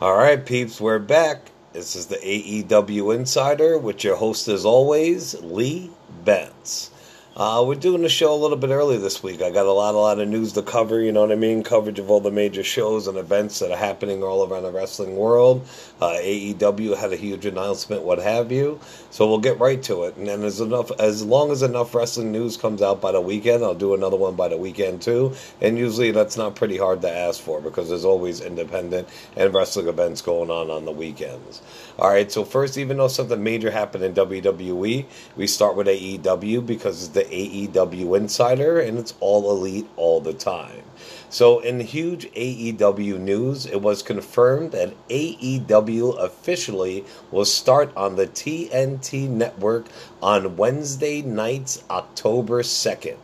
All right, peeps, we're back. This is the AEW Insider with your host, as always, Lee Benz. Uh, we're doing the show a little bit early this week. I got a lot, a lot of news to cover. You know what I mean? Coverage of all the major shows and events that are happening all around the wrestling world. Uh, AEW had a huge announcement, what have you. So we'll get right to it. And then as enough, as long as enough wrestling news comes out by the weekend, I'll do another one by the weekend too. And usually that's not pretty hard to ask for because there's always independent and wrestling events going on on the weekends. All right. So first, even though something major happened in WWE, we start with AEW because the AEW Insider, and it's all elite all the time. So, in huge AEW news, it was confirmed that AEW officially will start on the TNT network on Wednesday nights, October 2nd.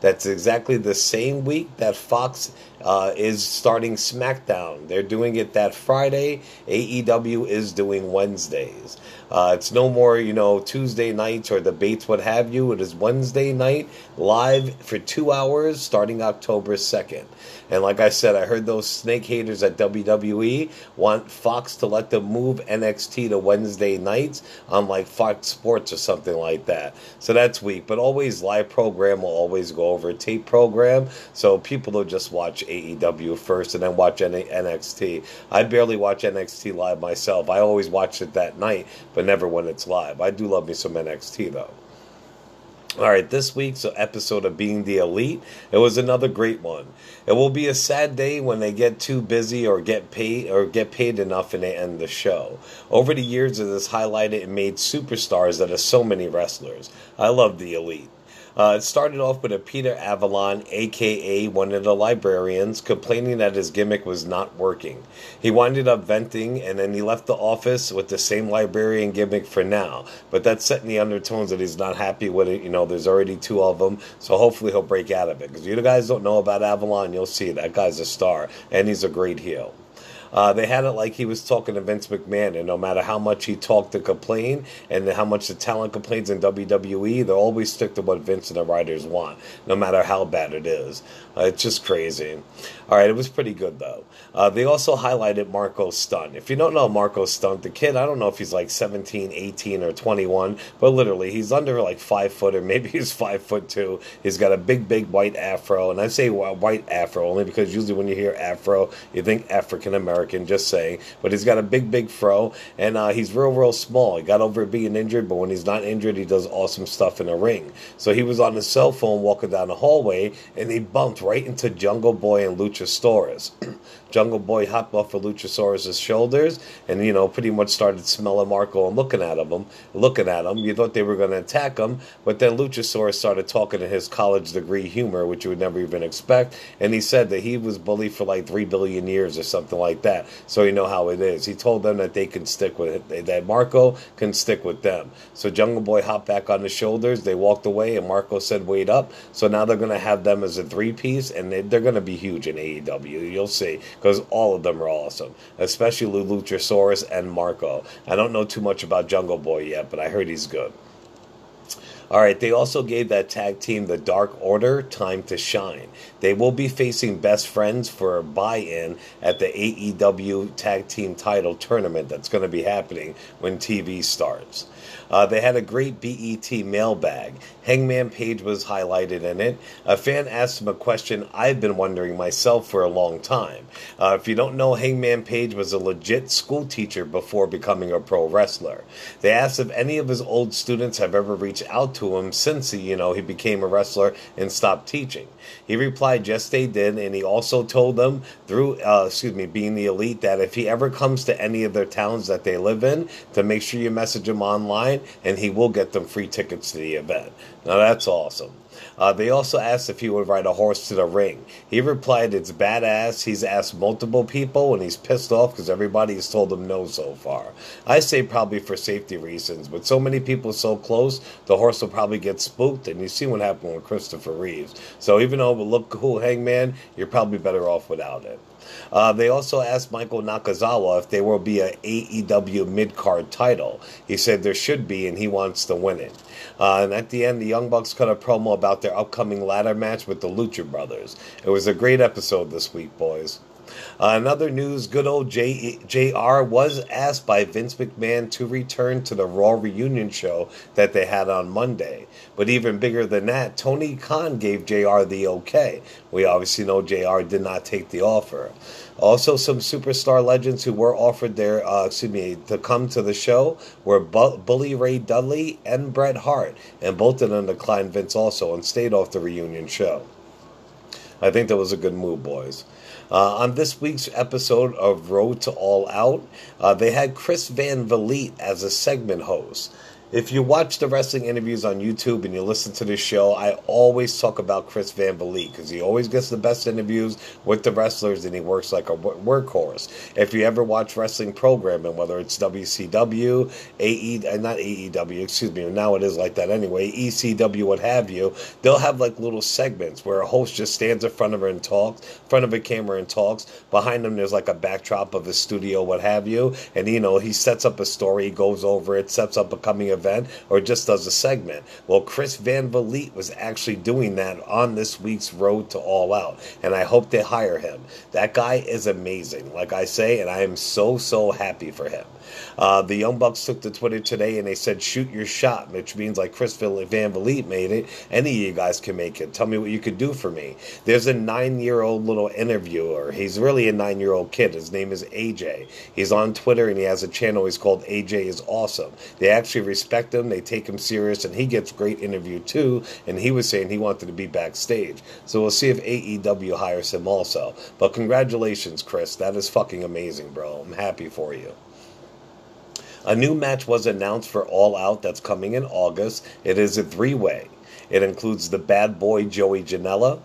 That's exactly the same week that Fox uh, is starting SmackDown. They're doing it that Friday. AEW is doing Wednesdays. Uh, it's no more, you know, Tuesday nights or debates, what have you. It is Wednesday night live for two hours starting October 2nd. And like I said, I heard those snake haters at WWE want Fox to let them move NXT to Wednesday nights on like Fox Sports or something like that. So that's weak. But always live program will always go over tape program. So people will just watch AEW first and then watch NXT. I barely watch NXT live myself. I always watch it that night, but never when it's live. I do love me some NXT though. All right, this week's episode of Being the Elite, it was another great one. It will be a sad day when they get too busy or get paid or get paid enough and they end the show. Over the years, it has highlighted and made superstars that are so many wrestlers. I love the Elite. Uh, it started off with a Peter Avalon, aka one of the librarians, complaining that his gimmick was not working. He winded up venting and then he left the office with the same librarian gimmick for now. But that's setting the undertones that he's not happy with it. You know, there's already two of them, so hopefully he'll break out of it. Because you guys don't know about Avalon, you'll see that guy's a star and he's a great heel. Uh, they had it like he was talking to Vince McMahon, and no matter how much he talked to complain and how much the talent complains in WWE, they'll always stick to what Vince and the writers want, no matter how bad it is. Uh, it's just crazy. All right, it was pretty good though. Uh, they also highlighted Marko Stunt. If you don't know Marko Stunt, the kid, I don't know if he's like 17, 18, or 21, but literally he's under like five foot, or maybe he's five foot two. He's got a big, big white afro, and I say white afro only because usually when you hear afro, you think African American. Can just saying, but he's got a big, big fro, and uh, he's real, real small. He got over being injured, but when he's not injured, he does awesome stuff in the ring. So he was on his cell phone walking down the hallway, and he bumped right into Jungle Boy and Luchasaurus. Jungle Boy hopped off of Luchasaurus' shoulders and, you know, pretty much started smelling Marko and looking at him, looking at him. You thought they were going to attack him, but then Luchasaurus started talking in his college degree humor, which you would never even expect. And he said that he was bullied for like three billion years or something like that. So you know how it is. He told them that they can stick with it, that Marko can stick with them. So Jungle Boy hopped back on his shoulders. They walked away, and Marko said, "Wait up." So now they're going to have them as a three piece, and they, they're going to be huge in AEW. You'll see because all of them are awesome, especially Luchasaurus and Marko. I don't know too much about Jungle Boy yet, but I heard he's good. All right, they also gave that tag team, the Dark Order, time to shine. They will be facing best friends for a bye in at the AEW Tag Team title tournament that's going to be happening when TV starts. Uh, they had a great BTE mailbag. Hangman Page was highlighted in it. A fan asked him a question I've been wondering myself for a long time. Uh, if you don't know, Hangman Page was a legit school teacher before becoming a pro wrestler. They asked if any of his old students have ever reached out to him since he, you know, he became a wrestler and stopped teaching. He replied, yes, they did, and he also told them through, uh, excuse me, being the elite, that if he ever comes to any of their towns that they live in, to make sure you message him online, and he will get them free tickets to the event. Now that's awesome. Uh, they also asked if he would ride a horse to the ring. He replied, It's badass. He's asked multiple people and he's pissed off because everybody has told him no so far. I say probably for safety reasons, but so many people so close, the horse will probably get spooked. And you see what happened with Christopher Reeves. So even though it would look cool, Hangman, you're probably better off without it. Uh, they also asked Michael Nakazawa if there will be a AEW mid card title. He said there should be, and he wants to win it. Uh, and at the end, the Young Bucks cut a promo about their upcoming ladder match with the Lucha Brothers. It was a great episode this week, boys. Another news, good old JR was asked by Vince McMahon to return to the Raw reunion show that they had on Monday. But even bigger than that, Tony Khan gave JR the okay. We obviously know JR did not take the offer. Also, some superstar legends who were offered their, uh, excuse me, to come to the show were Bu- Bully Ray Dudley and Bret Hart, and both of them declined Vince also and stayed off the reunion show. I think that was a good move, boys. Uh, on this week's episode of Road to All Out, uh, they had Chris Van Vliet as a segment host. If you watch the wrestling interviews on YouTube and you listen to this show, I always talk about Chris Van Vliet because he always gets the best interviews with the wrestlers and he works like a workhorse. If you ever watch wrestling programming, whether it's WCW, AE, uh, not AEW, excuse me, now it is like that anyway, ECW, what have you, they'll have like little segments where a host just stands in front of her and talks, in front of a camera and talks. Behind him, there's like a backdrop of a studio, what have you, and you know he sets up a story, goes over it, sets up a coming event event or just does a segment. Well, Chris Van Vliet was actually doing that on this week's Road to All Out, and I hope they hire him. That guy is amazing, like I say, and I am so, so happy for him. Uh, the Young Bucks took to Twitter today and they said, shoot your shot, which means like Chris Van Vliet made it. Any of you guys can make it. Tell me what you could do for me. There's a nine year old little interviewer. He's really a nine year old kid. His name is AJ. He's on Twitter and he has a channel. He's called AJ is Awesome. They actually respect him, they take him serious, and he gets great interview too. And he was saying he wanted to be backstage. So we'll see if AEW hires him also. But congratulations, Chris. That is fucking amazing, bro. I'm happy for you. A new match was announced for All Out that's coming in August. It is a three way. It includes the bad boy Joey Janela,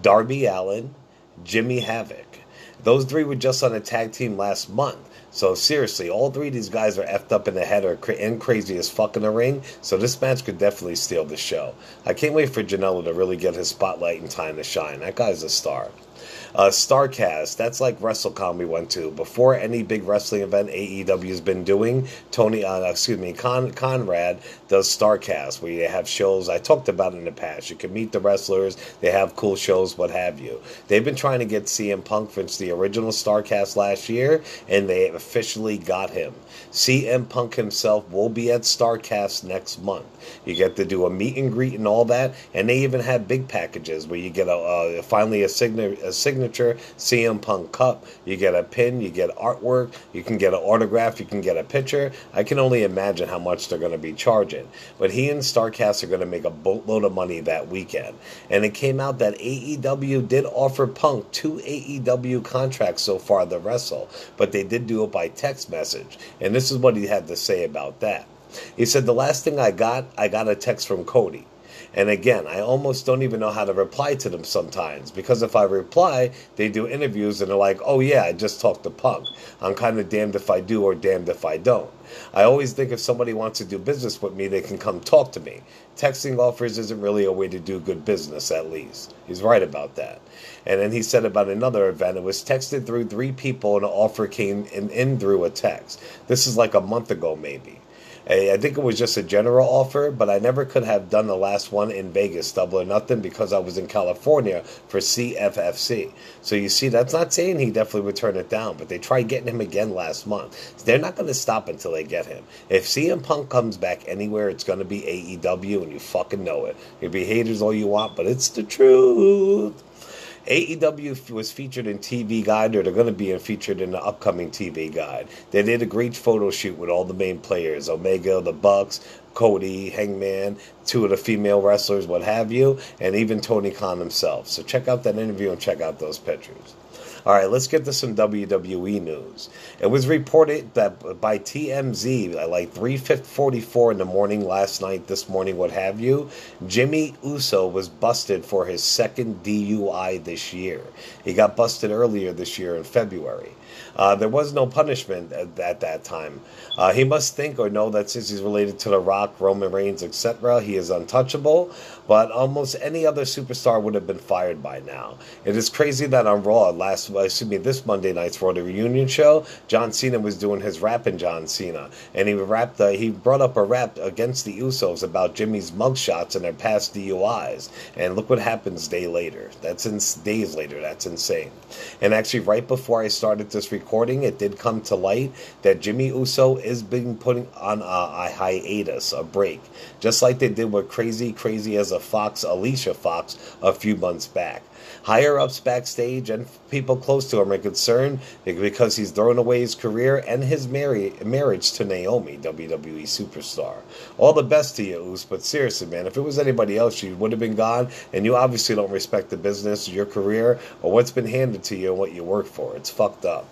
Darby Allin, Jimmy Havoc. Those three were just on a tag team last month. So seriously, all three of these guys are effed up in the head or and crazy as fuck in the ring. So this match could definitely steal the show. I can't wait for Janela to really get his spotlight and time to shine. That guy's a star. Uh, Starcast, that's like WrestleCon we went to. Before any big wrestling event AEW has been doing, Tony, uh, excuse me, Con- Conrad does Starcast, where you have shows I talked about in the past. You can meet the wrestlers, they have cool shows, what have you. They've been trying to get CM Punk since the original Starcast last year, and they officially got him. CM Punk himself will be at Starcast next month. You get to do a meet and greet and all that, and they even have big packages where you get a uh, finally a, signa- a signature CM Punk cup. You get a pin, you get artwork, you can get an autograph, you can get a picture. I can only imagine how much they're going to be charging. But he and Starcast are going to make a boatload of money that weekend. And it came out that AEW did offer Punk two AEW contracts so far to wrestle, but they did do it by text message. And this is what he had to say about that. He said, The last thing I got, I got a text from Cody. And again, I almost don't even know how to reply to them sometimes because if I reply, they do interviews and they're like, oh yeah, I just talked to Punk. I'm kind of damned if I do or damned if I don't. I always think if somebody wants to do business with me, they can come talk to me. Texting offers isn't really a way to do good business, at least. He's right about that. And then he said about another event, it was texted through three people and an offer came in, in through a text. This is like a month ago, maybe. I think it was just a general offer, but I never could have done the last one in Vegas, double or nothing, because I was in California for CFFC. So you see, that's not saying he definitely would turn it down, but they tried getting him again last month. They're not going to stop until they get him. If CM Punk comes back anywhere, it's going to be AEW, and you fucking know it. You'll be haters all you want, but it's the truth. AEW was featured in TV Guide, or they're going to be featured in the upcoming TV Guide. They did a great photo shoot with all the main players Omega, the Bucks, Cody, Hangman, two of the female wrestlers, what have you, and even Tony Khan himself. So check out that interview and check out those pictures. All right, let's get to some WWE news. It was reported that by TMZ at uh, like 3:44 in the morning last night, this morning, what have you, Jimmy Uso was busted for his second DUI this year. He got busted earlier this year in February. Uh, there was no punishment at, at that time. Uh, he must think or know that since he's related to The Rock, Roman Reigns, etc., he is untouchable. But almost any other superstar would have been fired by now. It is crazy that on Raw last, excuse me, this Monday night's Raw the reunion show, John Cena was doing his rap in John Cena, and he rapped. Uh, he brought up a rap against the Usos about Jimmy's mugshots and their past DUIs, and look what happens day later. That's in days later. That's insane. And actually, right before I started this recording, it did come to light that Jimmy Uso is being putting on a, a hiatus, a break, just like they did with Crazy Crazy as a Fox, Alicia Fox, a few months back. Higher ups backstage and people close to him are concerned because he's thrown away his career and his marriage to Naomi, WWE superstar. All the best to you, Us, but seriously, man, if it was anybody else, you would have been gone, and you obviously don't respect the business, your career, or what's been handed to you and what you work for. It's fucked up.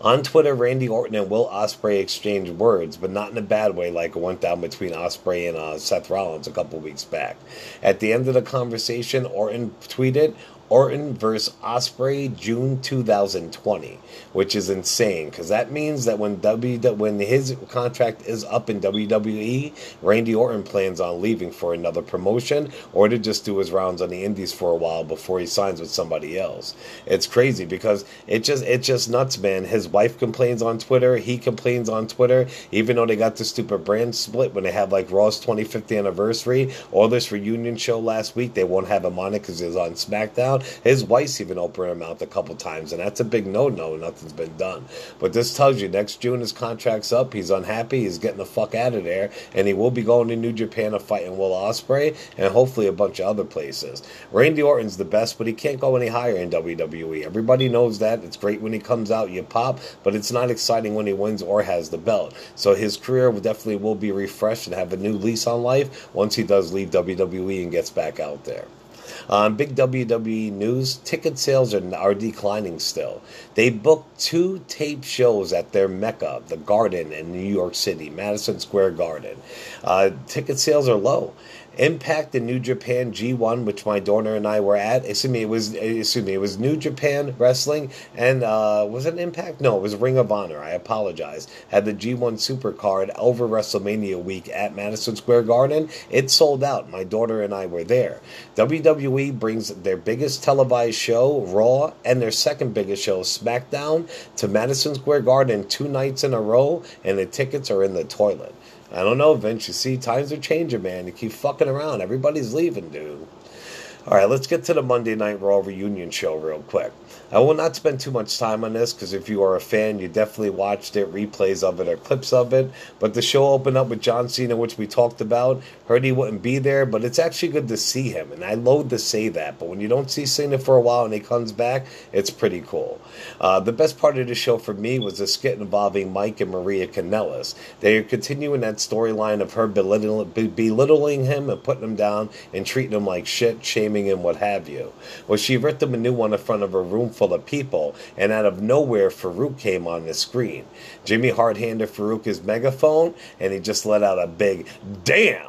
On Twitter, Randy Orton and Will Ospreay exchanged words, but not in a bad way like it went down between Ospreay and uh, Seth Rollins a couple weeks back. At the end of the conversation, Orton tweeted, Orton versus Ospreay, June 2020, which is insane because that means that when W when his contract is up in WWE, Randy Orton plans on leaving for another promotion or to just do his rounds on the Indies for a while before he signs with somebody else. It's crazy because it just it's just nuts, man. His wife complains on Twitter, he complains on Twitter, even though they got the stupid brand split when they have like Raw's 25th anniversary or this reunion show last week. They won't have him on it because he's on SmackDown. His wife's even opened her mouth a couple times, and that's a big no no. Nothing's been done. But this tells you next June his contract's up. He's unhappy. He's getting the fuck out of there, and he will be going to New Japan to fight in Will Ospreay and hopefully a bunch of other places. Randy Orton's the best, but he can't go any higher in WWE. Everybody knows that. It's great when he comes out, you pop, but it's not exciting when he wins or has the belt. So his career definitely will be refreshed and have a new lease on life once he does leave WWE and gets back out there. On big WWE news, ticket sales are, are declining still. They booked two tape shows at their mecca, the Garden in New York City, Madison Square Garden. Uh, ticket sales are low. Impact in New Japan G1, which my daughter and I were at. Excuse me, it was excuse me, it was New Japan Wrestling, and uh, was it Impact? No, it was Ring of Honor. I apologize. Had the G1 Super Card over WrestleMania week at Madison Square Garden. It sold out. My daughter and I were there. WWE brings their biggest televised show, Raw, and their second biggest show, SmackDown, to Madison Square Garden two nights in a row, and the tickets are in the toilet. I don't know, Vince. You see, times are changing, man. You keep fucking around. Everybody's leaving, dude. All right, let's get to the Monday Night Raw reunion show real quick. I will not spend too much time on this because if you are a fan, you definitely watched it, replays of it, or clips of it. But the show opened up with John Cena, which we talked about. Heard he wouldn't be there, but it's actually good to see him. And I loathe to say that, but when you don't see Cena for a while and he comes back, it's pretty cool. Uh, the best part of the show for me was the skit involving Mike and Maria Kanellis. They are continuing that storyline of her belittling, belittling him and putting him down and treating him like shit, shaming him, what have you. Well, she ripped him a new one in front of a room full of people, and out of nowhere, Faarooq came on the screen. Jimmy Hart handed Faarooq his megaphone, and he just let out a big damn.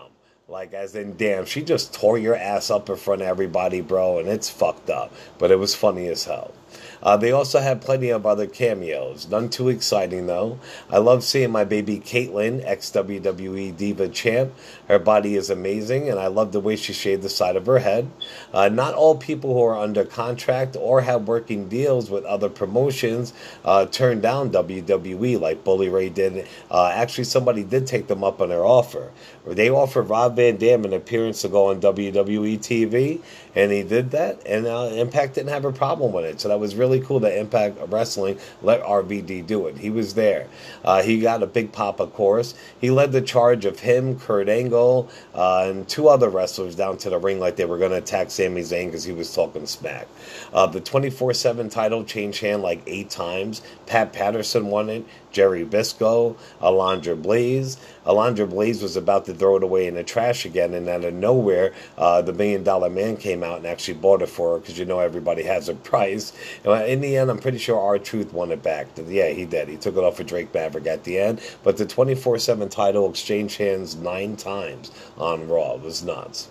Like, as in, damn, she just tore your ass up in front of everybody, bro, and it's fucked up. But it was funny as hell. Uh, they also have plenty of other cameos. None too exciting, though. I love seeing my baby Kaitlyn, ex WWE Diva champ. Her body is amazing, and I love the way she shaved the side of her head. Uh, not all people who are under contract or have working deals with other promotions uh, turn down WWE like Bully Ray did. Uh, actually, somebody did take them up on their offer. They offered Rob Van Dam an appearance to go on WWE TV, and he did that, and uh, Impact didn't have a problem with it. So that was really cool that Impact Wrestling let RVD do it. He was there. Uh, he got a big pop, of course. He led the charge of him, Kurt Angle, uh, and two other wrestlers down to the ring like they were going to attack Sami Zayn because he was talking smack. Uh, the 24 7 title changed hand like eight times. Pat Patterson won it. Jerry Brisco, Alundra Blaze. Alundra Blaze was about to throw it away in the trash again, and out of nowhere, uh, the Million Dollar Man came out and actually bought it for her because you know everybody has a price. In the end, I'm pretty sure R-Truth won it back. Yeah, he did. He took it off of Drake Maverick at the end, but the 24 7 title exchanged hands nine times on Raw. It was nuts.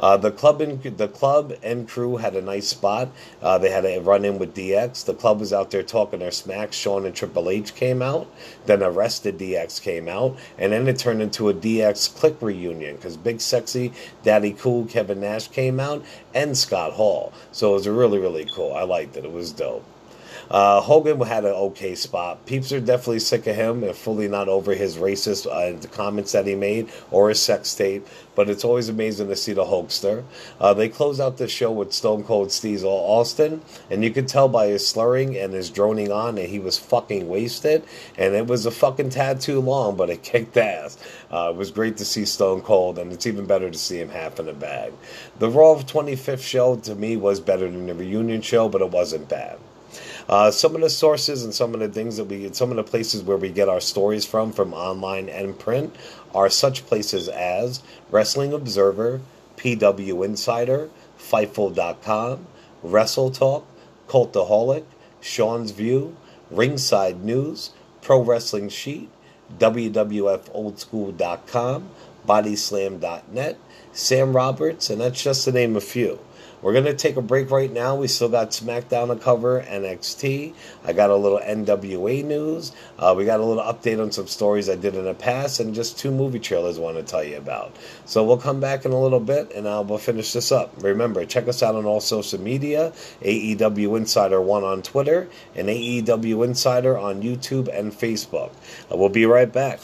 Uh, the club and the club and crew had a nice spot. Uh, they had a run in with DX. The club was out there talking their smack. Shawn and Triple H came out. Then Arrested DX came out, and then it turned into a DX Kliq reunion because Big Sexy, Daddy Cool, Kevin Nash came out, and Scott Hall. So it was really really cool. I liked it. It was dope. Uh, Hogan had an okay spot. Peeps are definitely sick of him and fully not over his racist uh, comments that he made or his sex tape. But it's always amazing to see the Hulkster. Uh, they close out the show with Stone Cold Steve Austin, and you could tell by his slurring and his droning on that he was fucking wasted. And it was a fucking tad too long, but it kicked ass. Uh, it was great to see Stone Cold, and it's even better to see him half in a bag. The Raw 25th show to me was better than the reunion show, but it wasn't bad. Uh, some of the sources and some of the things that we, some of the places where we get our stories from, from online and print, are such places as Wrestling Observer, PW Insider, Fightful.com, Wrestle Talk, Cultaholic, Sean's View, Ringside News, Pro Wrestling Sheet, WWFOldSchool.com, BodySlam.net, Sam Roberts, and that's just to name a few. We're going to take a break right now. We still got SmackDown to cover, NXT. I got a little NWA news. Uh, we got a little update on some stories I did in the past, and just two movie trailers I want to tell you about. So we'll come back in a little bit, and I'll we'll finish this up. Remember, check us out on all social media AEW Insider 1 on Twitter, and AEW Insider on YouTube and Facebook. Uh, we'll be right back.